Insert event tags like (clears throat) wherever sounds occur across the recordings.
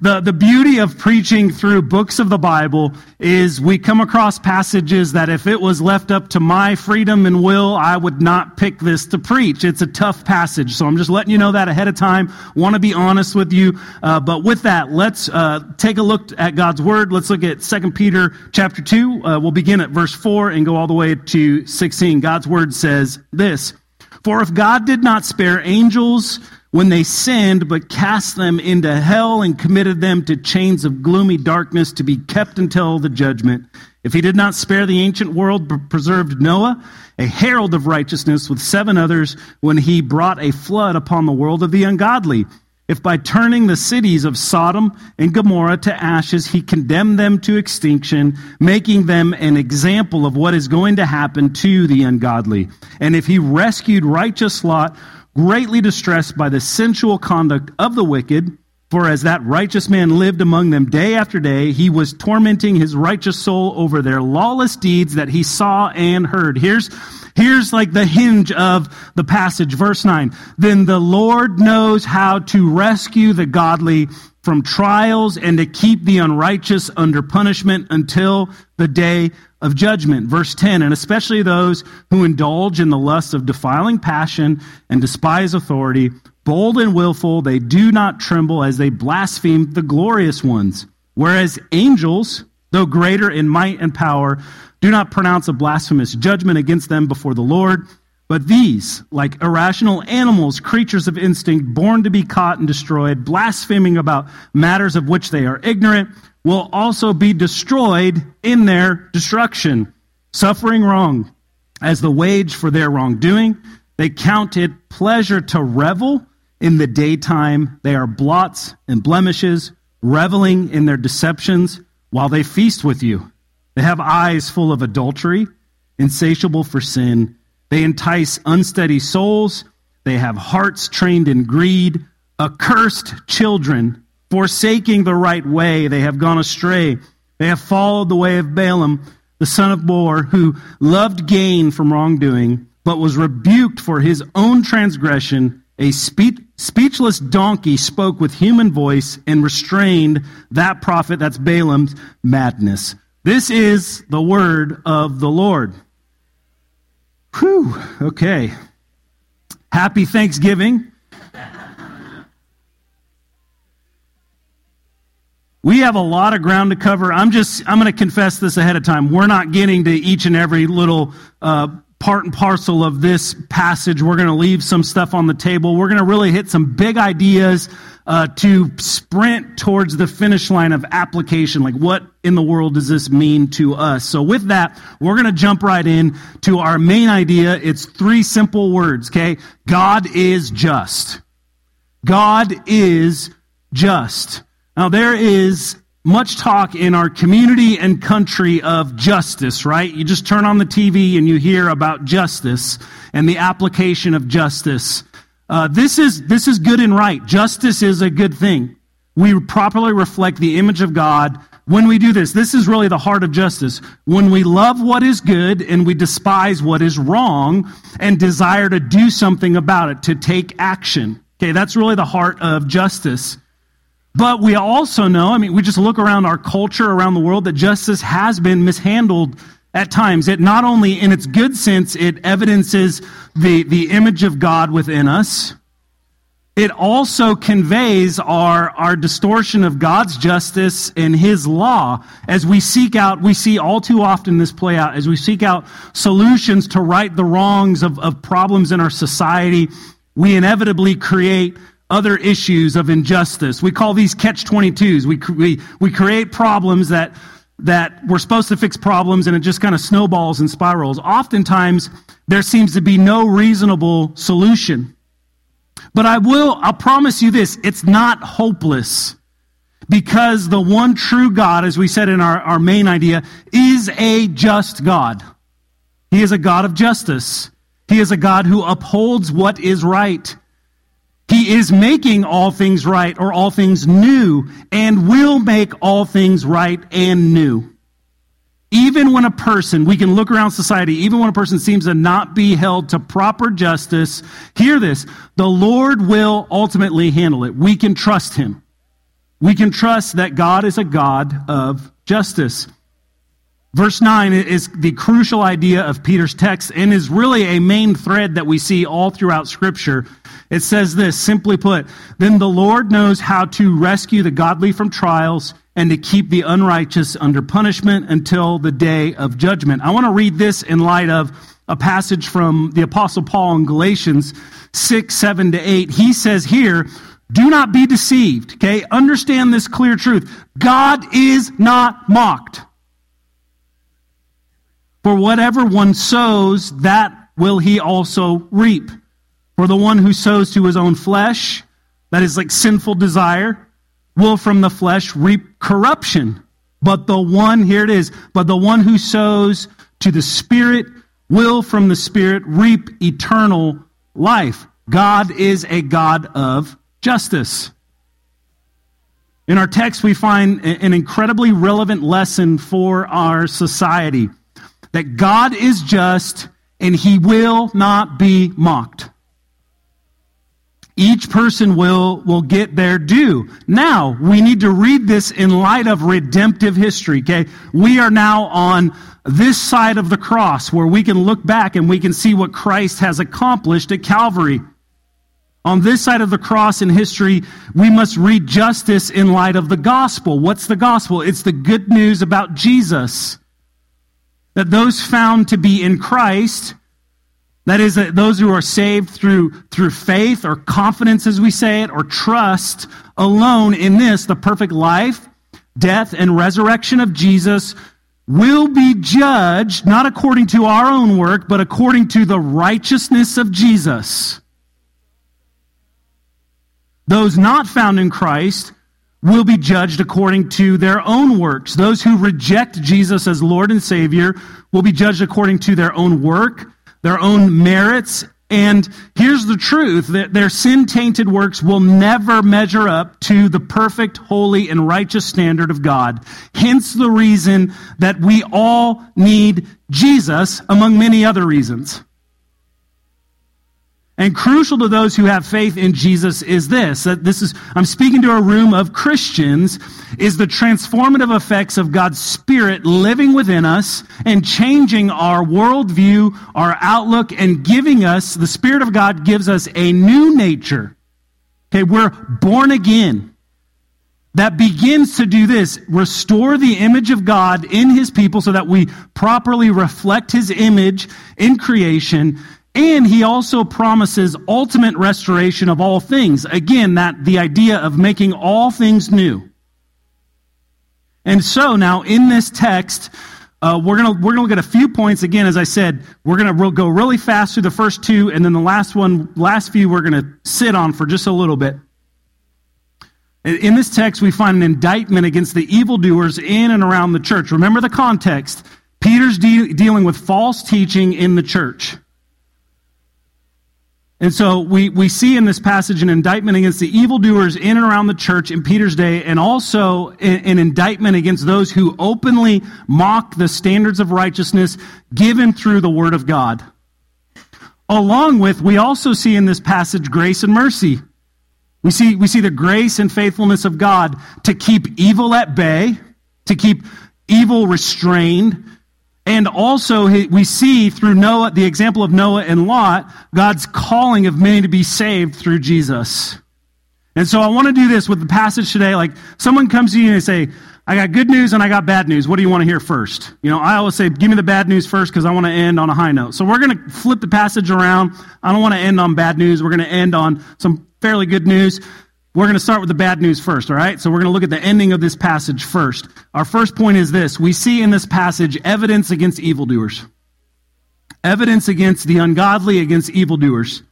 The, the beauty of preaching through books of the Bible is we come across passages that if it was left up to my freedom and will, I would not pick this to preach. It's a tough passage. So I'm just letting you know that ahead of time. Want to be honest with you. Uh, but with that, let's uh, take a look at God's Word. Let's look at 2 Peter chapter 2. Uh, we'll begin at verse 4 and go all the way to 16. God's Word says this. For if God did not spare angels, when they sinned, but cast them into hell and committed them to chains of gloomy darkness to be kept until the judgment. If he did not spare the ancient world, but preserved Noah, a herald of righteousness, with seven others, when he brought a flood upon the world of the ungodly. If by turning the cities of Sodom and Gomorrah to ashes, he condemned them to extinction, making them an example of what is going to happen to the ungodly. And if he rescued righteous Lot, greatly distressed by the sensual conduct of the wicked. For as that righteous man lived among them day after day, he was tormenting his righteous soul over their lawless deeds that he saw and heard. Here's, here's like the hinge of the passage, verse 9. Then the Lord knows how to rescue the godly from trials and to keep the unrighteous under punishment until the day of judgment. Verse 10, and especially those who indulge in the lust of defiling passion and despise authority, bold and willful, they do not tremble as they blaspheme the glorious ones. Whereas angels, though greater in might and power, do not pronounce a blasphemous judgment against them before the Lord. But these, like irrational animals, creatures of instinct, born to be caught and destroyed, blaspheming about matters of which they are ignorant, will also be destroyed in their destruction, suffering wrong as the wage for their wrongdoing. They count it pleasure to revel in the daytime. They are blots and blemishes, reveling in their deceptions while they feast with you. They have eyes full of adultery, insatiable for sin they entice unsteady souls. They have hearts trained in greed. Accursed children, forsaking the right way, they have gone astray. They have followed the way of Balaam, the son of Beor, who loved gain from wrongdoing, but was rebuked for his own transgression. A speech, speechless donkey spoke with human voice and restrained that prophet, that's Balaam's madness. This is the word of the Lord. Whew, okay. Happy Thanksgiving. We have a lot of ground to cover. I'm just, I'm going to confess this ahead of time. We're not getting to each and every little uh, part and parcel of this passage. We're going to leave some stuff on the table. We're going to really hit some big ideas uh, to sprint towards the finish line of application. Like, what in the world does this mean to us? So, with that, we're going to jump right in to our main idea. It's three simple words, okay? God is just. God is just. Now, there is much talk in our community and country of justice, right? You just turn on the TV and you hear about justice and the application of justice. Uh, this is this is good and right. Justice is a good thing. We properly reflect the image of God when we do this. This is really the heart of justice. When we love what is good and we despise what is wrong and desire to do something about it, to take action. Okay, that's really the heart of justice. But we also know, I mean, we just look around our culture, around the world, that justice has been mishandled at times. It not only, in its good sense, it evidences the, the image of God within us, it also conveys our, our distortion of God's justice and His law. As we seek out, we see all too often this play out, as we seek out solutions to right the wrongs of, of problems in our society, we inevitably create other issues of injustice. We call these catch 22s. We, we, we create problems that, that we're supposed to fix problems and it just kind of snowballs and spirals. Oftentimes, there seems to be no reasonable solution. But I will, I'll promise you this, it's not hopeless. Because the one true God, as we said in our, our main idea, is a just God. He is a God of justice. He is a God who upholds what is right. He is making all things right or all things new and will make all things right and new. Even when a person, we can look around society, even when a person seems to not be held to proper justice, hear this the Lord will ultimately handle it. We can trust Him. we can trust that God is a God of justice. Verse 9 is the crucial idea of Peter's text and is really a main thread that we see all throughout Scripture. It says this simply put, then the Lord knows how to rescue the godly from trials and to keep the unrighteous under punishment until the day of judgment. I want to read this in light of a passage from the Apostle Paul in Galatians 6, 7 to 8. He says here, do not be deceived, okay? Understand this clear truth. God is not mocked. For whatever one sows, that will he also reap. For the one who sows to his own flesh, that is like sinful desire, will from the flesh reap corruption. But the one, here it is, but the one who sows to the Spirit will from the Spirit reap eternal life. God is a God of justice. In our text, we find an incredibly relevant lesson for our society that God is just and he will not be mocked. Each person will, will get their due. Now, we need to read this in light of redemptive history, okay? We are now on this side of the cross where we can look back and we can see what Christ has accomplished at Calvary. On this side of the cross in history, we must read justice in light of the gospel. What's the gospel? It's the good news about Jesus that those found to be in Christ, that is, that those who are saved through, through faith or confidence, as we say it, or trust alone in this, the perfect life, death, and resurrection of Jesus, will be judged not according to our own work, but according to the righteousness of Jesus. Those not found in Christ will be judged according to their own works. Those who reject Jesus as Lord and Savior will be judged according to their own work, their own merits. And here's the truth that their sin tainted works will never measure up to the perfect, holy, and righteous standard of God. Hence the reason that we all need Jesus, among many other reasons. And crucial to those who have faith in Jesus is this, that this is, I'm speaking to a room of Christians, is the transformative effects of God's Spirit living within us and changing our worldview, our outlook, and giving us, the Spirit of God gives us a new nature. Okay, we're born again. That begins to do this, restore the image of God in His people so that we properly reflect His image in creation and he also promises ultimate restoration of all things. Again, that the idea of making all things new. And so now in this text, uh, we're gonna we're gonna look at a few points again. As I said, we're gonna re- go really fast through the first two, and then the last one, last few, we're gonna sit on for just a little bit. In this text, we find an indictment against the evildoers in and around the church. Remember the context. Peter's de- dealing with false teaching in the church. And so we, we see in this passage an indictment against the evildoers in and around the church in Peter's day, and also an indictment against those who openly mock the standards of righteousness given through the Word of God. Along with, we also see in this passage grace and mercy. We see, we see the grace and faithfulness of God to keep evil at bay, to keep evil restrained, and also, we see through Noah, the example of Noah and Lot, God's calling of many to be saved through Jesus. And so I want to do this with the passage today. Like someone comes to you and they say, I got good news and I got bad news. What do you want to hear first? You know, I always say, give me the bad news first because I want to end on a high note. So we're going to flip the passage around. I don't want to end on bad news. We're going to end on some fairly good news. We're going to start with the bad news first, all right? So we're going to look at the ending of this passage first. Our first point is this we see in this passage evidence against evildoers. Evidence against the ungodly, against evildoers.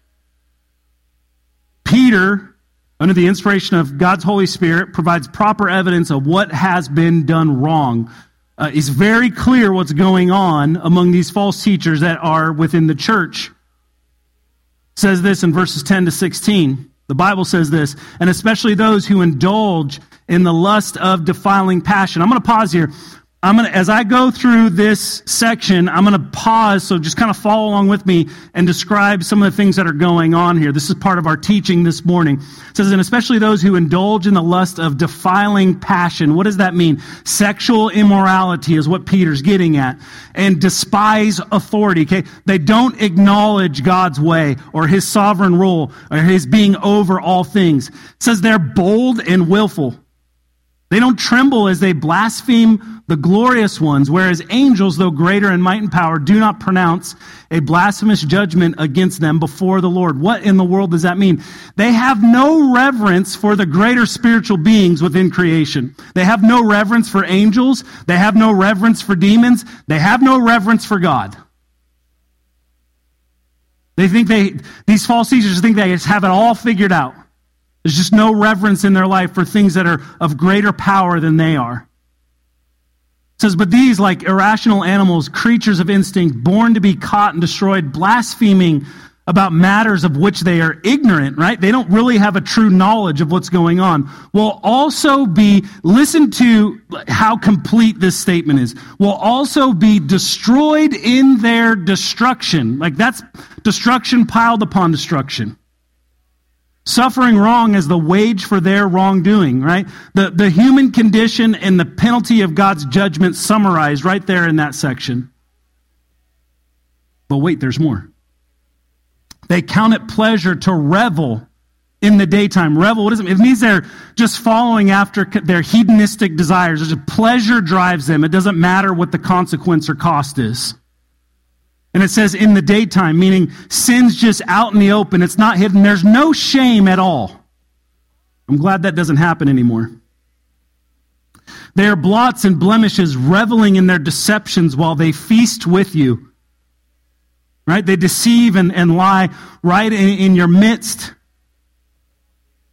Peter, under the inspiration of God's Holy Spirit, provides proper evidence of what has been done wrong. Uh, it's very clear what's going on among these false teachers that are within the church. It says this in verses 10 to 16. The Bible says this, and especially those who indulge in the lust of defiling passion. I'm going to pause here. I'm gonna, as I go through this section, I'm gonna pause, so just kind of follow along with me and describe some of the things that are going on here. This is part of our teaching this morning. It says, and especially those who indulge in the lust of defiling passion. What does that mean? Sexual immorality is what Peter's getting at. And despise authority, okay? They don't acknowledge God's way or his sovereign rule or his being over all things. It says they're bold and willful. They don't tremble as they blaspheme the glorious ones, whereas angels, though greater in might and power, do not pronounce a blasphemous judgment against them before the Lord. What in the world does that mean? They have no reverence for the greater spiritual beings within creation. They have no reverence for angels. They have no reverence for demons. They have no reverence for God. They think they, these false teachers think they have it all figured out. There's just no reverence in their life for things that are of greater power than they are. It says, But these, like irrational animals, creatures of instinct, born to be caught and destroyed, blaspheming about matters of which they are ignorant, right? They don't really have a true knowledge of what's going on. Will also be, listen to how complete this statement is, will also be destroyed in their destruction. Like that's destruction piled upon destruction. Suffering wrong as the wage for their wrongdoing, right? The, the human condition and the penalty of God's judgment summarized right there in that section. But wait, there's more. They count it pleasure to revel in the daytime. Revel, what does it? It means they're just following after their hedonistic desires. A pleasure drives them. It doesn't matter what the consequence or cost is. And it says in the daytime, meaning sin's just out in the open. It's not hidden. There's no shame at all. I'm glad that doesn't happen anymore. They are blots and blemishes, reveling in their deceptions while they feast with you. Right? They deceive and, and lie right in, in your midst.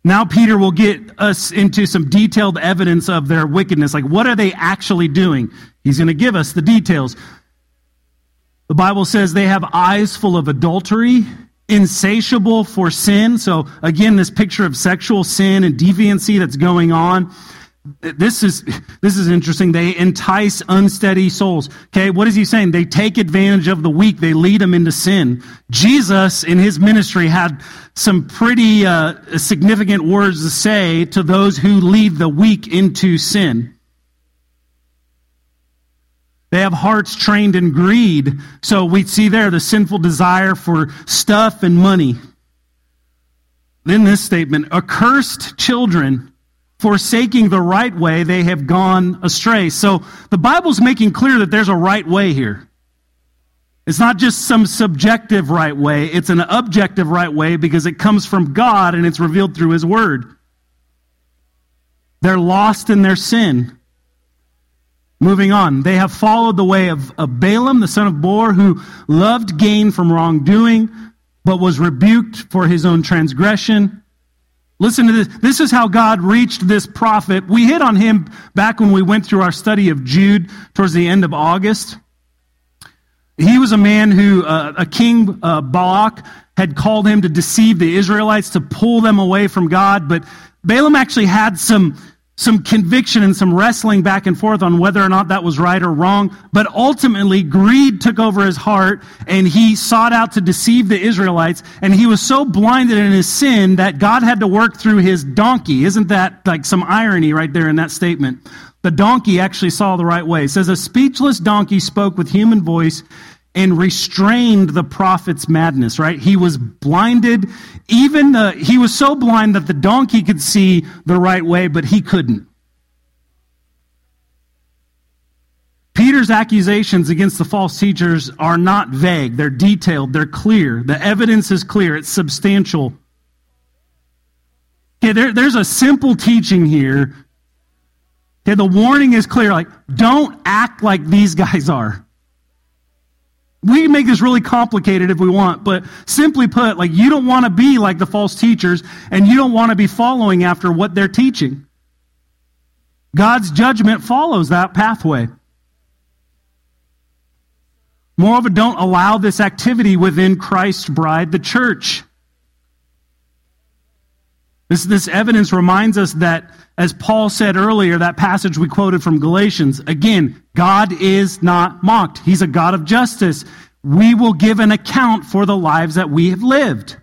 Now, Peter will get us into some detailed evidence of their wickedness. Like, what are they actually doing? He's going to give us the details. The Bible says they have eyes full of adultery, insatiable for sin. So, again, this picture of sexual sin and deviancy that's going on. This is, this is interesting. They entice unsteady souls. Okay, what is he saying? They take advantage of the weak, they lead them into sin. Jesus, in his ministry, had some pretty uh, significant words to say to those who lead the weak into sin. They have hearts trained in greed. So we see there the sinful desire for stuff and money. Then this statement accursed children, forsaking the right way, they have gone astray. So the Bible's making clear that there's a right way here. It's not just some subjective right way, it's an objective right way because it comes from God and it's revealed through His Word. They're lost in their sin. Moving on, they have followed the way of, of Balaam, the son of Beor, who loved gain from wrongdoing, but was rebuked for his own transgression. Listen to this. This is how God reached this prophet. We hit on him back when we went through our study of Jude towards the end of August. He was a man who, uh, a king, uh, Balak, had called him to deceive the Israelites, to pull them away from God. But Balaam actually had some some conviction and some wrestling back and forth on whether or not that was right or wrong. But ultimately, greed took over his heart and he sought out to deceive the Israelites. And he was so blinded in his sin that God had to work through his donkey. Isn't that like some irony right there in that statement? The donkey actually saw the right way. It says, A speechless donkey spoke with human voice and restrained the prophet's madness, right? He was blinded. Even the, he was so blind that the donkey could see the right way, but he couldn't. Peter's accusations against the false teachers are not vague. They're detailed. They're clear. The evidence is clear. It's substantial. Okay, there, there's a simple teaching here. Okay, the warning is clear. Like, don't act like these guys are. We can make this really complicated if we want, but simply put, like you don't want to be like the false teachers and you don't want to be following after what they're teaching. God's judgment follows that pathway. Moreover, don't allow this activity within Christ's bride, the church. This, this evidence reminds us that, as Paul said earlier, that passage we quoted from Galatians, again, God is not mocked. He's a God of justice. We will give an account for the lives that we have lived.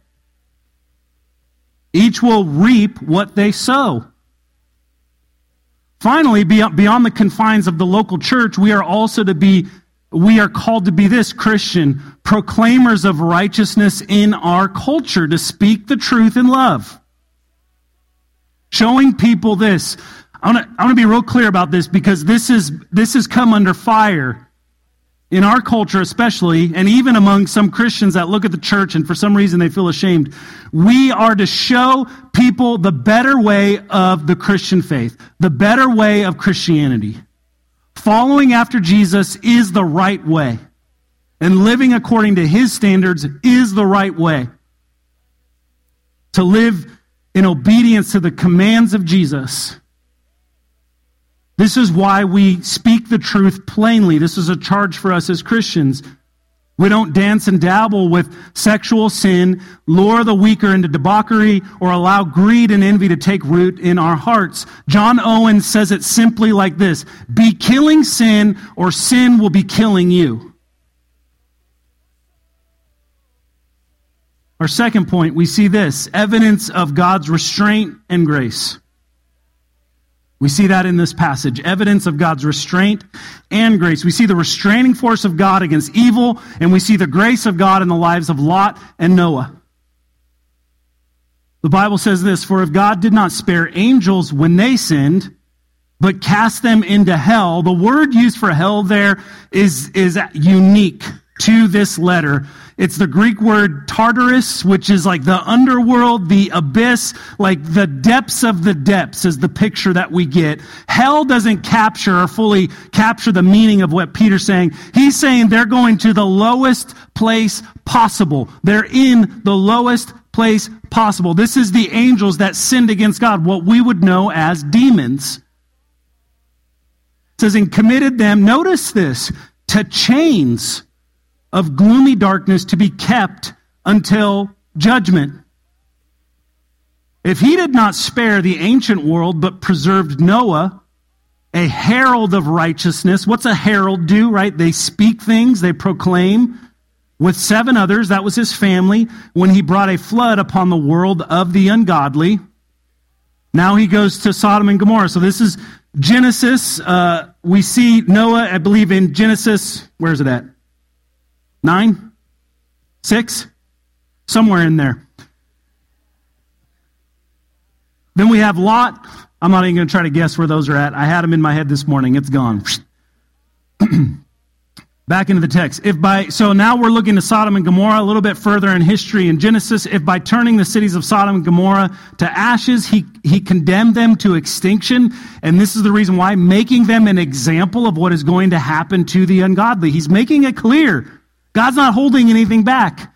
Each will reap what they sow. Finally, beyond the confines of the local church, we are also to be, we are called to be this Christian, proclaimers of righteousness in our culture, to speak the truth in love. Showing people this. I want to be real clear about this because this is this has come under fire in our culture especially and even among some Christians that look at the church and for some reason they feel ashamed. We are to show people the better way of the Christian faith, the better way of Christianity. Following after Jesus is the right way. And living according to his standards is the right way. To live in obedience to the commands of Jesus. This is why we speak the truth plainly. This is a charge for us as Christians. We don't dance and dabble with sexual sin, lure the weaker into debauchery, or allow greed and envy to take root in our hearts. John Owen says it simply like this Be killing sin, or sin will be killing you. Our second point, we see this evidence of God's restraint and grace. We see that in this passage evidence of God's restraint and grace. We see the restraining force of God against evil, and we see the grace of God in the lives of Lot and Noah. The Bible says this For if God did not spare angels when they sinned, but cast them into hell, the word used for hell there is, is unique to this letter. It's the Greek word Tartarus, which is like the underworld, the abyss, like the depths of the depths is the picture that we get. Hell doesn't capture or fully capture the meaning of what Peter's saying. He's saying they're going to the lowest place possible. They're in the lowest place possible. This is the angels that sinned against God, what we would know as demons. It says, and committed them, notice this, to chains of gloomy darkness to be kept until judgment. If he did not spare the ancient world, but preserved Noah, a herald of righteousness, what's a herald do, right? They speak things, they proclaim. With seven others, that was his family, when he brought a flood upon the world of the ungodly. Now he goes to Sodom and Gomorrah. So this is Genesis. Uh, we see Noah, I believe, in Genesis. Where's it at? Nine? Six? Somewhere in there. Then we have Lot. I'm not even going to try to guess where those are at. I had them in my head this morning. It's gone. (clears throat) Back into the text. If by so now we're looking to Sodom and Gomorrah a little bit further in history in Genesis. If by turning the cities of Sodom and Gomorrah to ashes, he he condemned them to extinction, and this is the reason why, making them an example of what is going to happen to the ungodly. He's making it clear God's not holding anything back.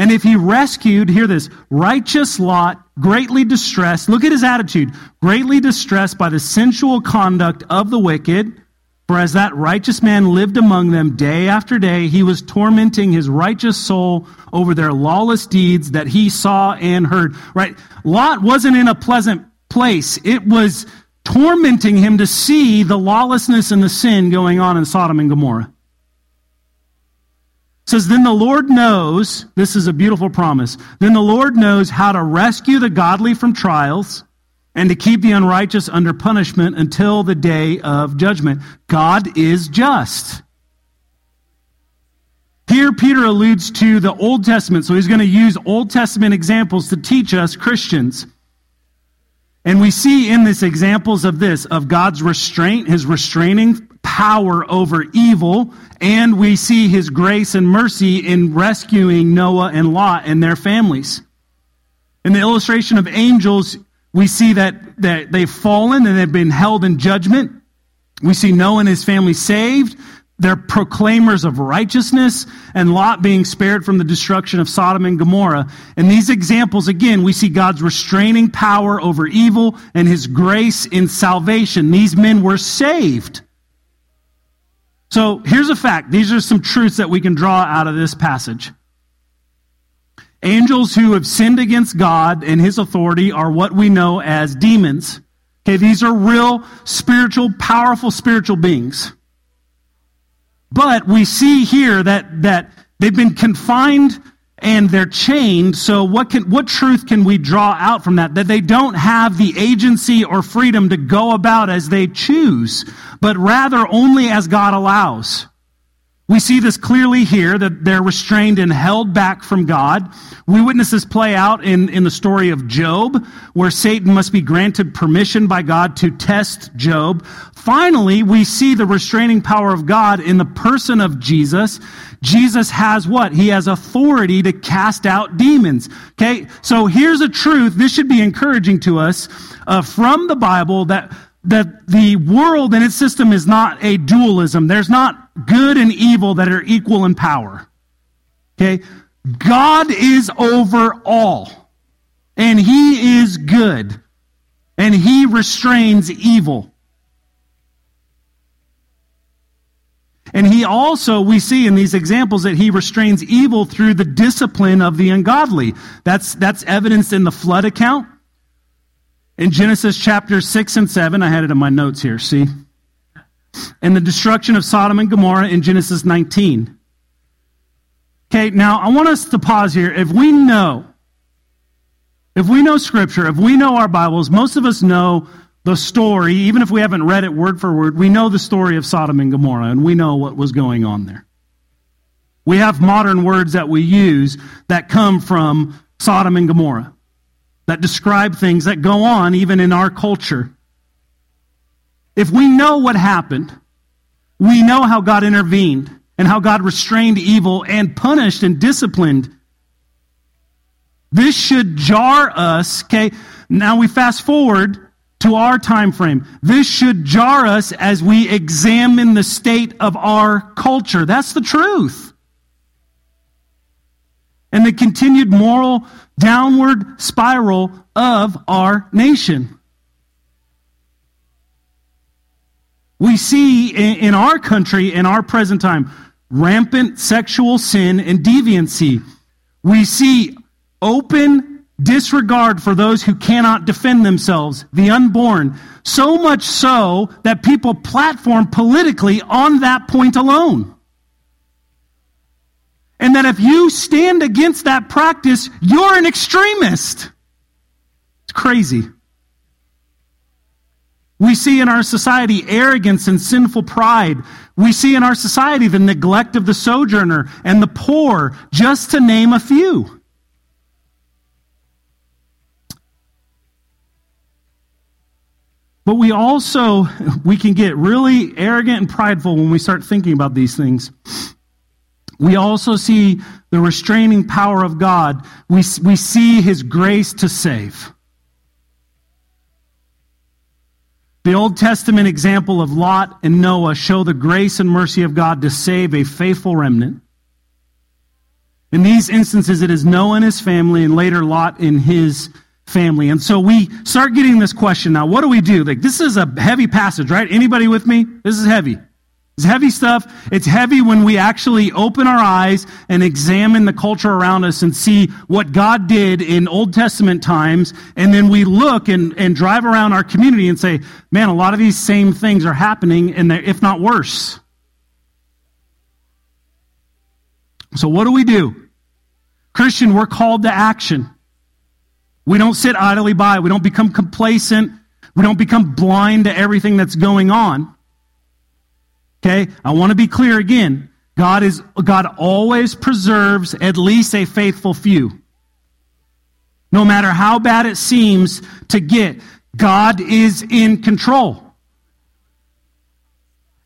And if he rescued, hear this, righteous Lot, greatly distressed, look at his attitude, greatly distressed by the sensual conduct of the wicked, for as that righteous man lived among them day after day, he was tormenting his righteous soul over their lawless deeds that he saw and heard. Right? Lot wasn't in a pleasant place. It was tormenting him to see the lawlessness and the sin going on in Sodom and Gomorrah says, Then the Lord knows, this is a beautiful promise, then the Lord knows how to rescue the godly from trials and to keep the unrighteous under punishment until the day of judgment. God is just. Here, Peter alludes to the Old Testament, so he's going to use Old Testament examples to teach us Christians. And we see in this examples of this, of God's restraint, his restraining power over evil, and we see his grace and mercy in rescuing Noah and Lot and their families. In the illustration of angels, we see that, that they've fallen and they've been held in judgment. We see Noah and his family saved. They're proclaimers of righteousness, and Lot being spared from the destruction of Sodom and Gomorrah. In these examples, again, we see God's restraining power over evil and his grace in salvation. These men were saved. So here's a fact. These are some truths that we can draw out of this passage. Angels who have sinned against God and his authority are what we know as demons. Okay, these are real spiritual, powerful spiritual beings. But we see here that, that they've been confined and they're chained. So what can, what truth can we draw out from that? That they don't have the agency or freedom to go about as they choose, but rather only as God allows. We see this clearly here that they're restrained and held back from God. We witness this play out in, in the story of Job, where Satan must be granted permission by God to test Job. Finally, we see the restraining power of God in the person of Jesus. Jesus has what? He has authority to cast out demons. Okay, so here's a truth. This should be encouraging to us uh, from the Bible that that the world and its system is not a dualism. There's not good and evil that are equal in power. Okay? God is over all. And he is good. And he restrains evil. And he also, we see in these examples that he restrains evil through the discipline of the ungodly. That's, that's evidenced in the flood account. In Genesis chapter 6 and 7, I had it in my notes here, see? And the destruction of Sodom and Gomorrah in Genesis 19. Okay, now I want us to pause here. If we know, if we know Scripture, if we know our Bibles, most of us know the story, even if we haven't read it word for word, we know the story of Sodom and Gomorrah and we know what was going on there. We have modern words that we use that come from Sodom and Gomorrah that describe things that go on even in our culture. If we know what happened, we know how God intervened and how God restrained evil and punished and disciplined. This should jar us, okay? Now we fast forward to our time frame. This should jar us as we examine the state of our culture. That's the truth. And the continued moral downward spiral of our nation. We see in, our country, in our present time, rampant sexual sin and deviancy. We see open disregard for those who cannot defend themselves, the unborn. So much so that people platform politically on that point alone. And that if you stand against that practice, you're an extremist. It's crazy. We see in our society arrogance and sinful pride. We see in our society the neglect of the sojourner and the poor, just to name a few. But we also we can get really arrogant and prideful when we start thinking about these things. We also see the restraining power of God. We, we see his grace to save. The Old Testament example of Lot and Noah show the grace and mercy of God to save a faithful remnant. In these instances, it is Noah and his family, and later Lot and his family. And so we start getting this question now. What do we do? Like, this is a heavy passage, right? Anybody with me? This is heavy. It's heavy stuff. It's heavy when we actually open our eyes and examine the culture around us and see what God did in Old Testament times. And then we look and, and drive around our community and say, man, a lot of these same things are happening, and if not worse. So, what do we do? Christian, we're called to action. We don't sit idly by. We don't become complacent. We don't become blind to everything that's going on. Okay? I want to be clear again. God is God always preserves at least a faithful few. No matter how bad it seems to get, God is in control.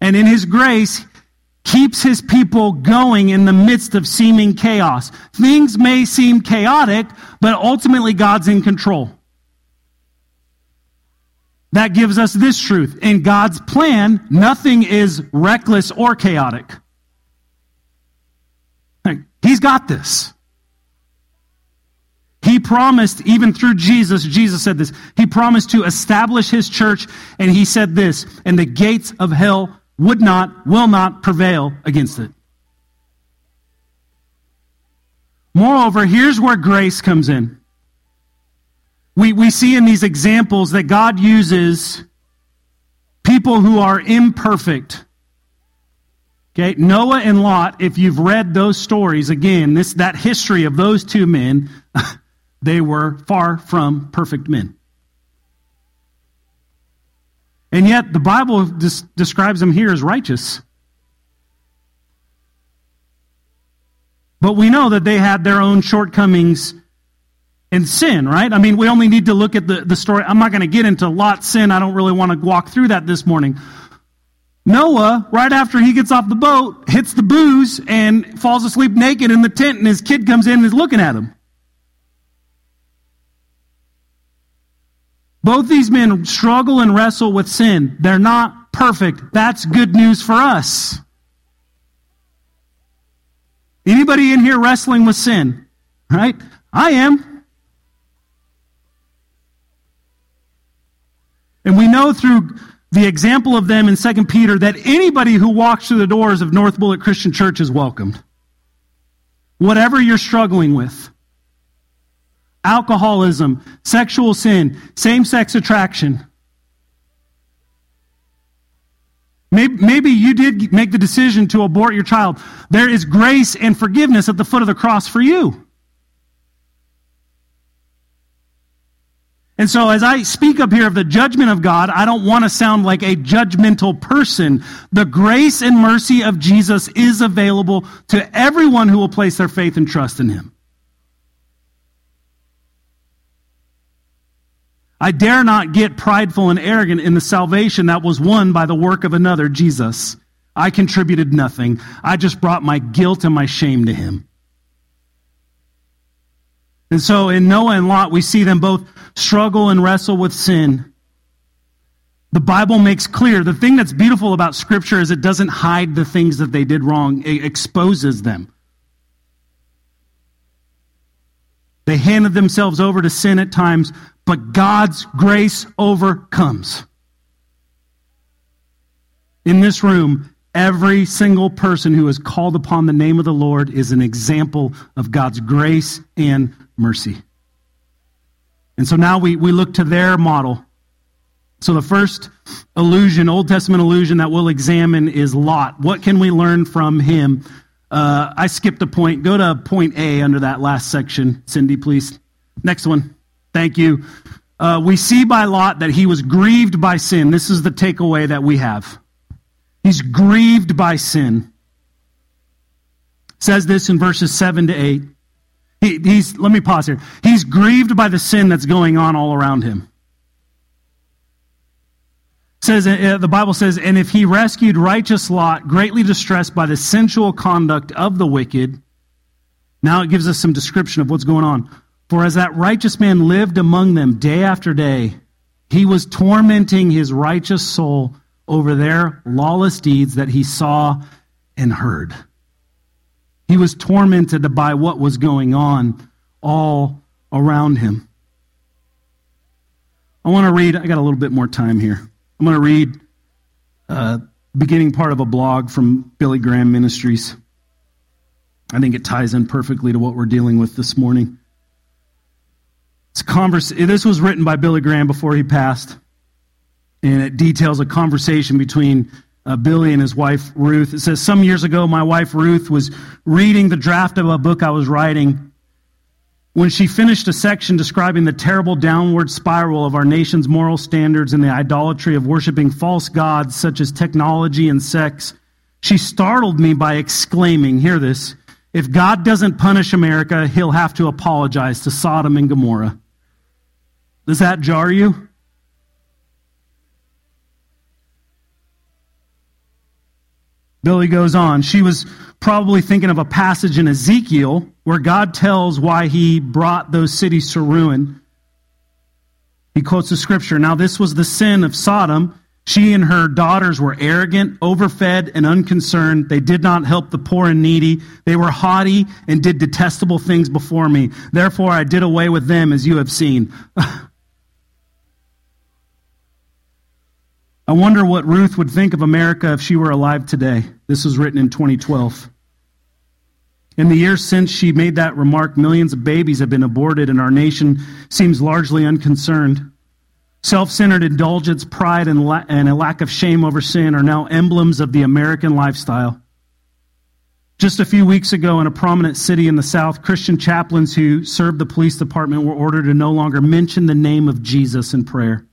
And in his grace, keeps his people going in the midst of seeming chaos. Things may seem chaotic, but ultimately God's in control. That gives us this truth. In God's plan, nothing is reckless or chaotic. He's got this. He promised, even through Jesus, Jesus said this, he promised to establish his church, and he said this, and the gates of hell would not, will not prevail against it. Moreover, here's where grace comes in. We, we see in these examples that God uses people who are imperfect. Okay, Noah and Lot, if you've read those stories, again, this that history of those two men, (laughs) they were far from perfect men. And yet the Bible des- describes them here as righteous. But we know that they had their own shortcomings and sin, right? I mean, we only need to look at the, the story. I'm not going to get into Lot's sin. I don't really want to walk through that this morning. Noah, right after he gets off the boat, hits the booze and falls asleep naked in the tent, and his kid comes in and is looking at him. Both these men struggle and wrestle with sin. They're not perfect. That's good news for us. Anybody in here wrestling with sin? Right? I am. And we know through the example of them in 2 Peter that anybody who walks through the doors of North Bullitt Christian Church is welcomed. Whatever you're struggling with alcoholism, sexual sin, same sex attraction. Maybe, maybe, you did make the decision to abort your child. There is grace and forgiveness at the foot of the cross for you. And so, as I speak up here of the judgment of God, I don't want to sound like a judgmental person. The grace and mercy of Jesus is available to everyone who will place their faith and trust in Him. I dare not get prideful and arrogant in the salvation that was won by the work of another, Jesus. I contributed nothing. I just brought my guilt and my shame to Him. And so in Noah and Lot, we see them both struggle and wrestle with sin. The Bible makes clear the thing that's beautiful about Scripture is it doesn't hide the things that they did wrong, it exposes them. They handed themselves over to sin at times, but God's grace overcomes. In this room, Every single person who has called upon the name of the Lord is an example of God's grace and mercy. And so now we, we look to their model. So the first illusion, Old Testament illusion that we'll examine is Lot. What can we learn from him? Uh, I skipped a point. Go to point A under that last section, Cindy, please. Next one. Thank you. Uh, we see by Lot that he was grieved by sin. This is the takeaway that we have. He's grieved by sin. says this in verses 7 to 8. He, he's, let me pause here. He's grieved by the sin that's going on all around him. says uh, the Bible says, and if he rescued righteous Lot, greatly distressed by the sensual conduct of the wicked, now it gives us some description of what's going on. For as that righteous man lived among them day after day, he was tormenting his righteous soul over their lawless deeds that he saw and heard. He was tormented by what was going on all around him. I want to read, I got a little bit more time here. I'm going to read uh, beginning part of a blog from Billy Graham Ministries. I think it ties in perfectly to what we're dealing with this morning. It's converse, this was written by Billy Graham before he passed and it details a conversation between uh, Billy and his wife Ruth. It says, Some years ago, my wife Ruth was reading the draft of a book I was writing. When she finished a section describing the terrible downward spiral of our nation's moral standards and the idolatry of worshiping false gods such as technology and sex, she startled me by exclaiming, Hear this, if God doesn't punish America, he'll have to apologize to Sodom and Gomorrah. Does that jar you? Billy goes on. She was probably thinking of a passage in Ezekiel where God tells why he brought those cities to ruin. He quotes the scripture. Now, this was the sin of Sodom. She and her daughters were arrogant, overfed, and unconcerned. They did not help the poor and needy. They were haughty and did detestable things before me. Therefore, I did away with them, as you have seen. (laughs) I wonder what Ruth would think of America if she were alive today. This was written in 2012. In the years since she made that remark, millions of babies have been aborted, and our nation seems largely unconcerned. Self centered indulgence, pride, and, la- and a lack of shame over sin are now emblems of the American lifestyle. Just a few weeks ago, in a prominent city in the South, Christian chaplains who served the police department were ordered to no longer mention the name of Jesus in prayer.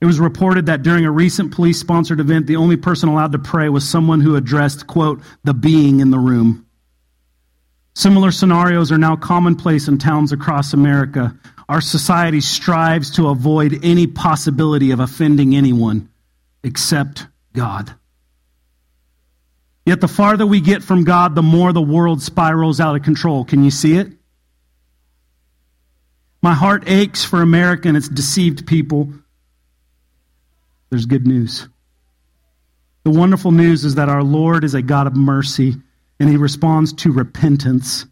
It was reported that during a recent police sponsored event, the only person allowed to pray was someone who addressed, quote, the being in the room. Similar scenarios are now commonplace in towns across America. Our society strives to avoid any possibility of offending anyone except God. Yet the farther we get from God, the more the world spirals out of control. Can you see it? My heart aches for America and its deceived people. There's good news. The wonderful news is that our Lord is a God of mercy and he responds to repentance.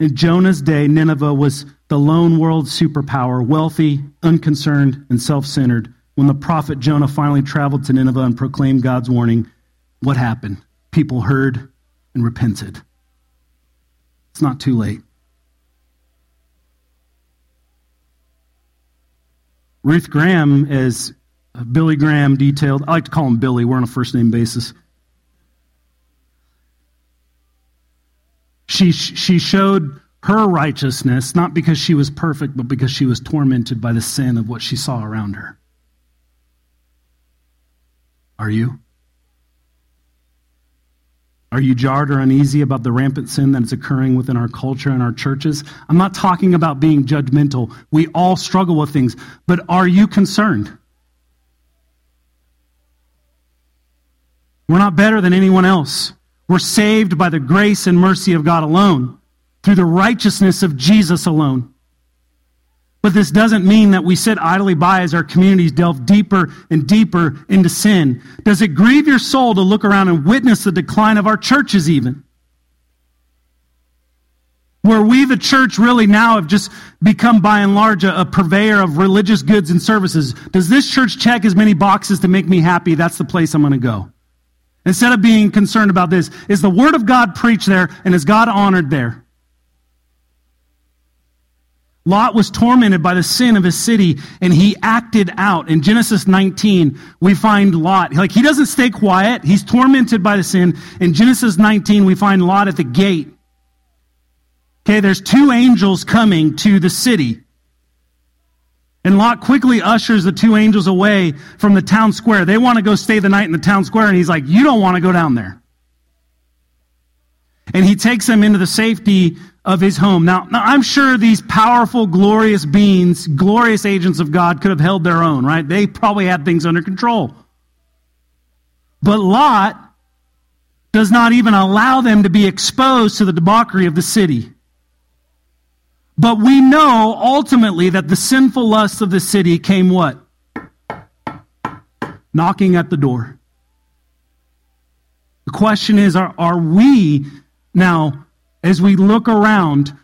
In Jonah's day, Nineveh was the lone world superpower, wealthy, unconcerned, and self centered. When the prophet Jonah finally traveled to Nineveh and proclaimed God's warning, what happened? People heard and repented. It's not too late. Ruth Graham, as Billy Graham detailed, I like to call him Billy, we're on a first name basis. She, she showed her righteousness not because she was perfect, but because she was tormented by the sin of what she saw around her. Are you? Are you jarred or uneasy about the rampant sin that is occurring within our culture and our churches? I'm not talking about being judgmental. We all struggle with things, but are you concerned? We're not better than anyone else. We're saved by the grace and mercy of God alone, through the righteousness of Jesus alone. But this doesn't mean that we sit idly by as our communities delve deeper and deeper into sin. Does it grieve your soul to look around and witness the decline of our churches, even? Where we, the church, really now have just become by and large a, a purveyor of religious goods and services. Does this church check as many boxes to make me happy? That's the place I'm going to go. Instead of being concerned about this, is the Word of God preached there and is God honored there? Lot was tormented by the sin of his city and he acted out. In Genesis 19, we find Lot. Like, he doesn't stay quiet. He's tormented by the sin. In Genesis 19, we find Lot at the gate. Okay, there's two angels coming to the city. And Lot quickly ushers the two angels away from the town square. They want to go stay the night in the town square, and he's like, You don't want to go down there. And he takes them into the safety of his home. Now, now, I'm sure these powerful, glorious beings, glorious agents of God, could have held their own, right? They probably had things under control. But Lot does not even allow them to be exposed to the debauchery of the city. But we know ultimately that the sinful lusts of the city came what? Knocking at the door. The question is are, are we now, as we look around,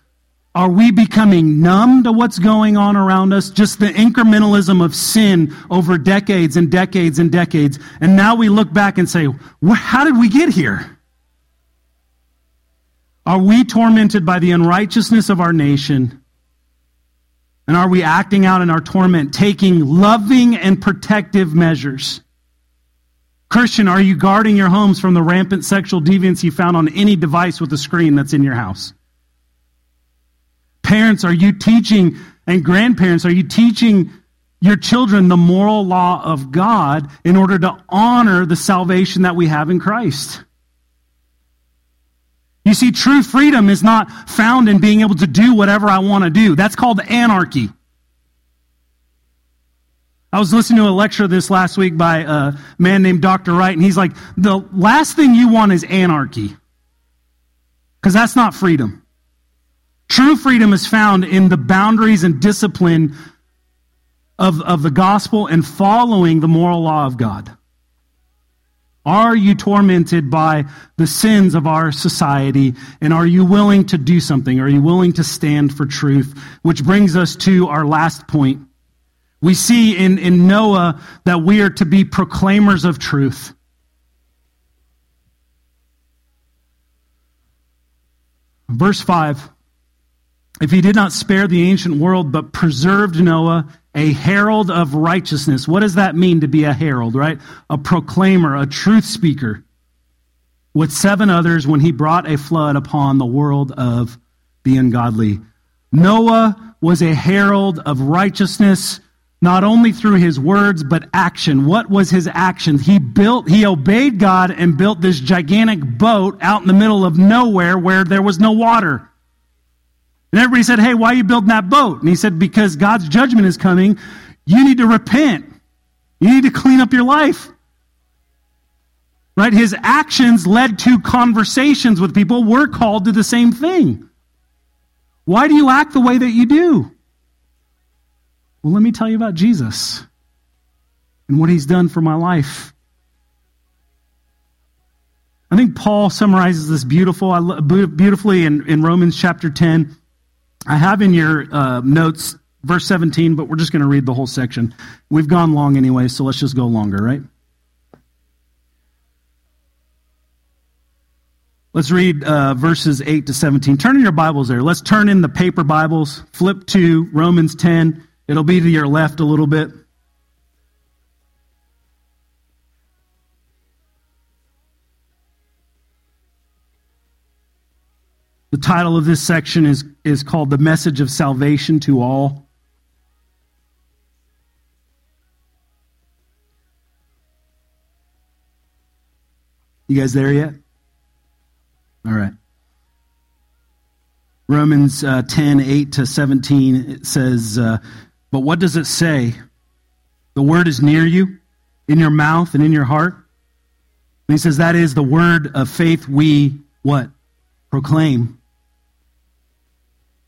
are we becoming numb to what's going on around us? Just the incrementalism of sin over decades and decades and decades. And now we look back and say, how did we get here? Are we tormented by the unrighteousness of our nation? And are we acting out in our torment, taking loving and protective measures? Christian, are you guarding your homes from the rampant sexual deviance you found on any device with a screen that's in your house? Parents, are you teaching, and grandparents, are you teaching your children the moral law of God in order to honor the salvation that we have in Christ? You see, true freedom is not found in being able to do whatever I want to do. That's called anarchy. I was listening to a lecture this last week by a man named Dr. Wright, and he's like, the last thing you want is anarchy. Because that's not freedom. True freedom is found in the boundaries and discipline of, of the gospel and following the moral law of God. Are you tormented by the sins of our society? And are you willing to do something? Are you willing to stand for truth? Which brings us to our last point. We see in, in Noah that we are to be proclaimers of truth. Verse 5 If he did not spare the ancient world, but preserved Noah, a herald of righteousness. What does that mean to be a herald, right? A proclaimer, a truth speaker. With seven others when he brought a flood upon the world of the ungodly. Noah was a herald of righteousness not only through his words, but action. What was his action? He built, he obeyed God and built this gigantic boat out in the middle of nowhere where there was no water. And everybody said, Hey, why are you building that boat? And he said, Because God's judgment is coming. You need to repent. You need to clean up your life. Right? His actions led to conversations with people. We're called to the same thing. Why do you act the way that you do? Well, let me tell you about Jesus and what he's done for my life. I think Paul summarizes this beautiful, beautifully in, in Romans chapter 10. I have in your uh, notes verse 17, but we're just going to read the whole section. We've gone long anyway, so let's just go longer, right? Let's read uh, verses 8 to 17. Turn in your Bibles there. Let's turn in the paper Bibles. Flip to Romans 10. It'll be to your left a little bit. The title of this section is, is called The Message of Salvation to All. You guys there yet? All right. Romans uh, 10, 8 to 17, it says, uh, but what does it say? The word is near you, in your mouth and in your heart. And he says that is the word of faith we what? Proclaim.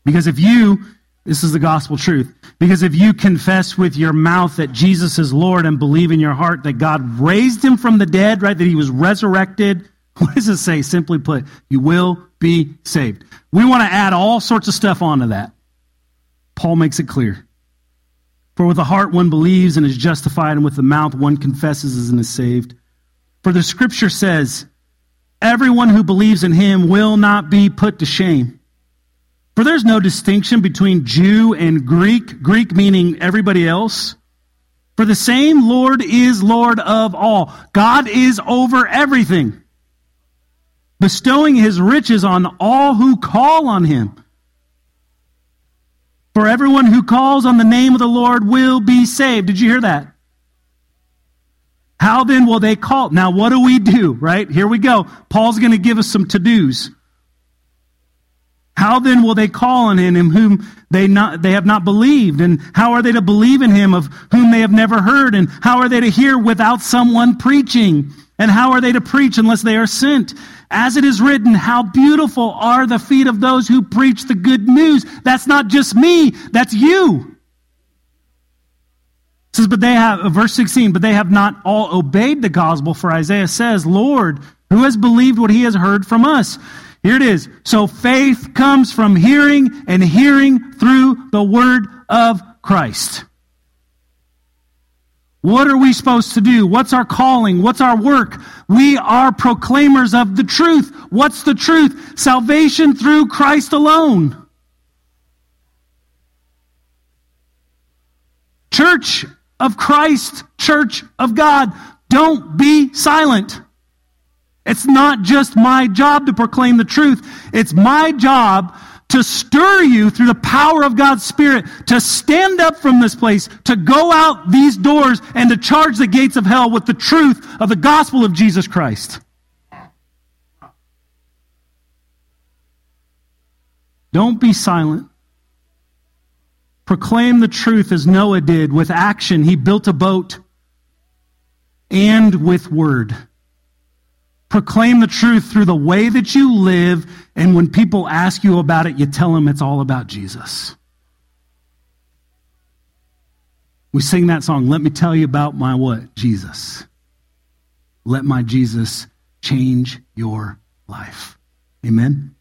Because if you, this is the gospel truth, because if you confess with your mouth that Jesus is Lord and believe in your heart that God raised him from the dead, right, that he was resurrected, (laughs) what does it say? Simply put, you will be saved. We want to add all sorts of stuff onto that. Paul makes it clear. For with the heart one believes and is justified, and with the mouth one confesses and is saved. For the scripture says, Everyone who believes in him will not be put to shame. For there's no distinction between Jew and Greek, Greek meaning everybody else. For the same Lord is Lord of all. God is over everything, bestowing his riches on all who call on him. For everyone who calls on the name of the Lord will be saved. Did you hear that? How then will they call? Now, what do we do, right? Here we go. Paul's going to give us some to dos. How then will they call on him whom they, not, they have not believed? And how are they to believe in him of whom they have never heard? And how are they to hear without someone preaching? And how are they to preach unless they are sent? As it is written, how beautiful are the feet of those who preach the good news. That's not just me, that's you. It says, but they have, verse 16, but they have not all obeyed the gospel, for Isaiah says, Lord, who has believed what he has heard from us? Here it is. So faith comes from hearing, and hearing through the word of Christ. What are we supposed to do? What's our calling? What's our work? We are proclaimers of the truth. What's the truth? Salvation through Christ alone. Church of Christ, Church of God, don't be silent. It's not just my job to proclaim the truth. It's my job to stir you through the power of God's Spirit to stand up from this place, to go out these doors and to charge the gates of hell with the truth of the gospel of Jesus Christ. Don't be silent. Proclaim the truth as Noah did with action. He built a boat and with word. Proclaim the truth through the way that you live, and when people ask you about it, you tell them it's all about Jesus. We sing that song, Let Me Tell You About My What? Jesus. Let my Jesus change your life. Amen.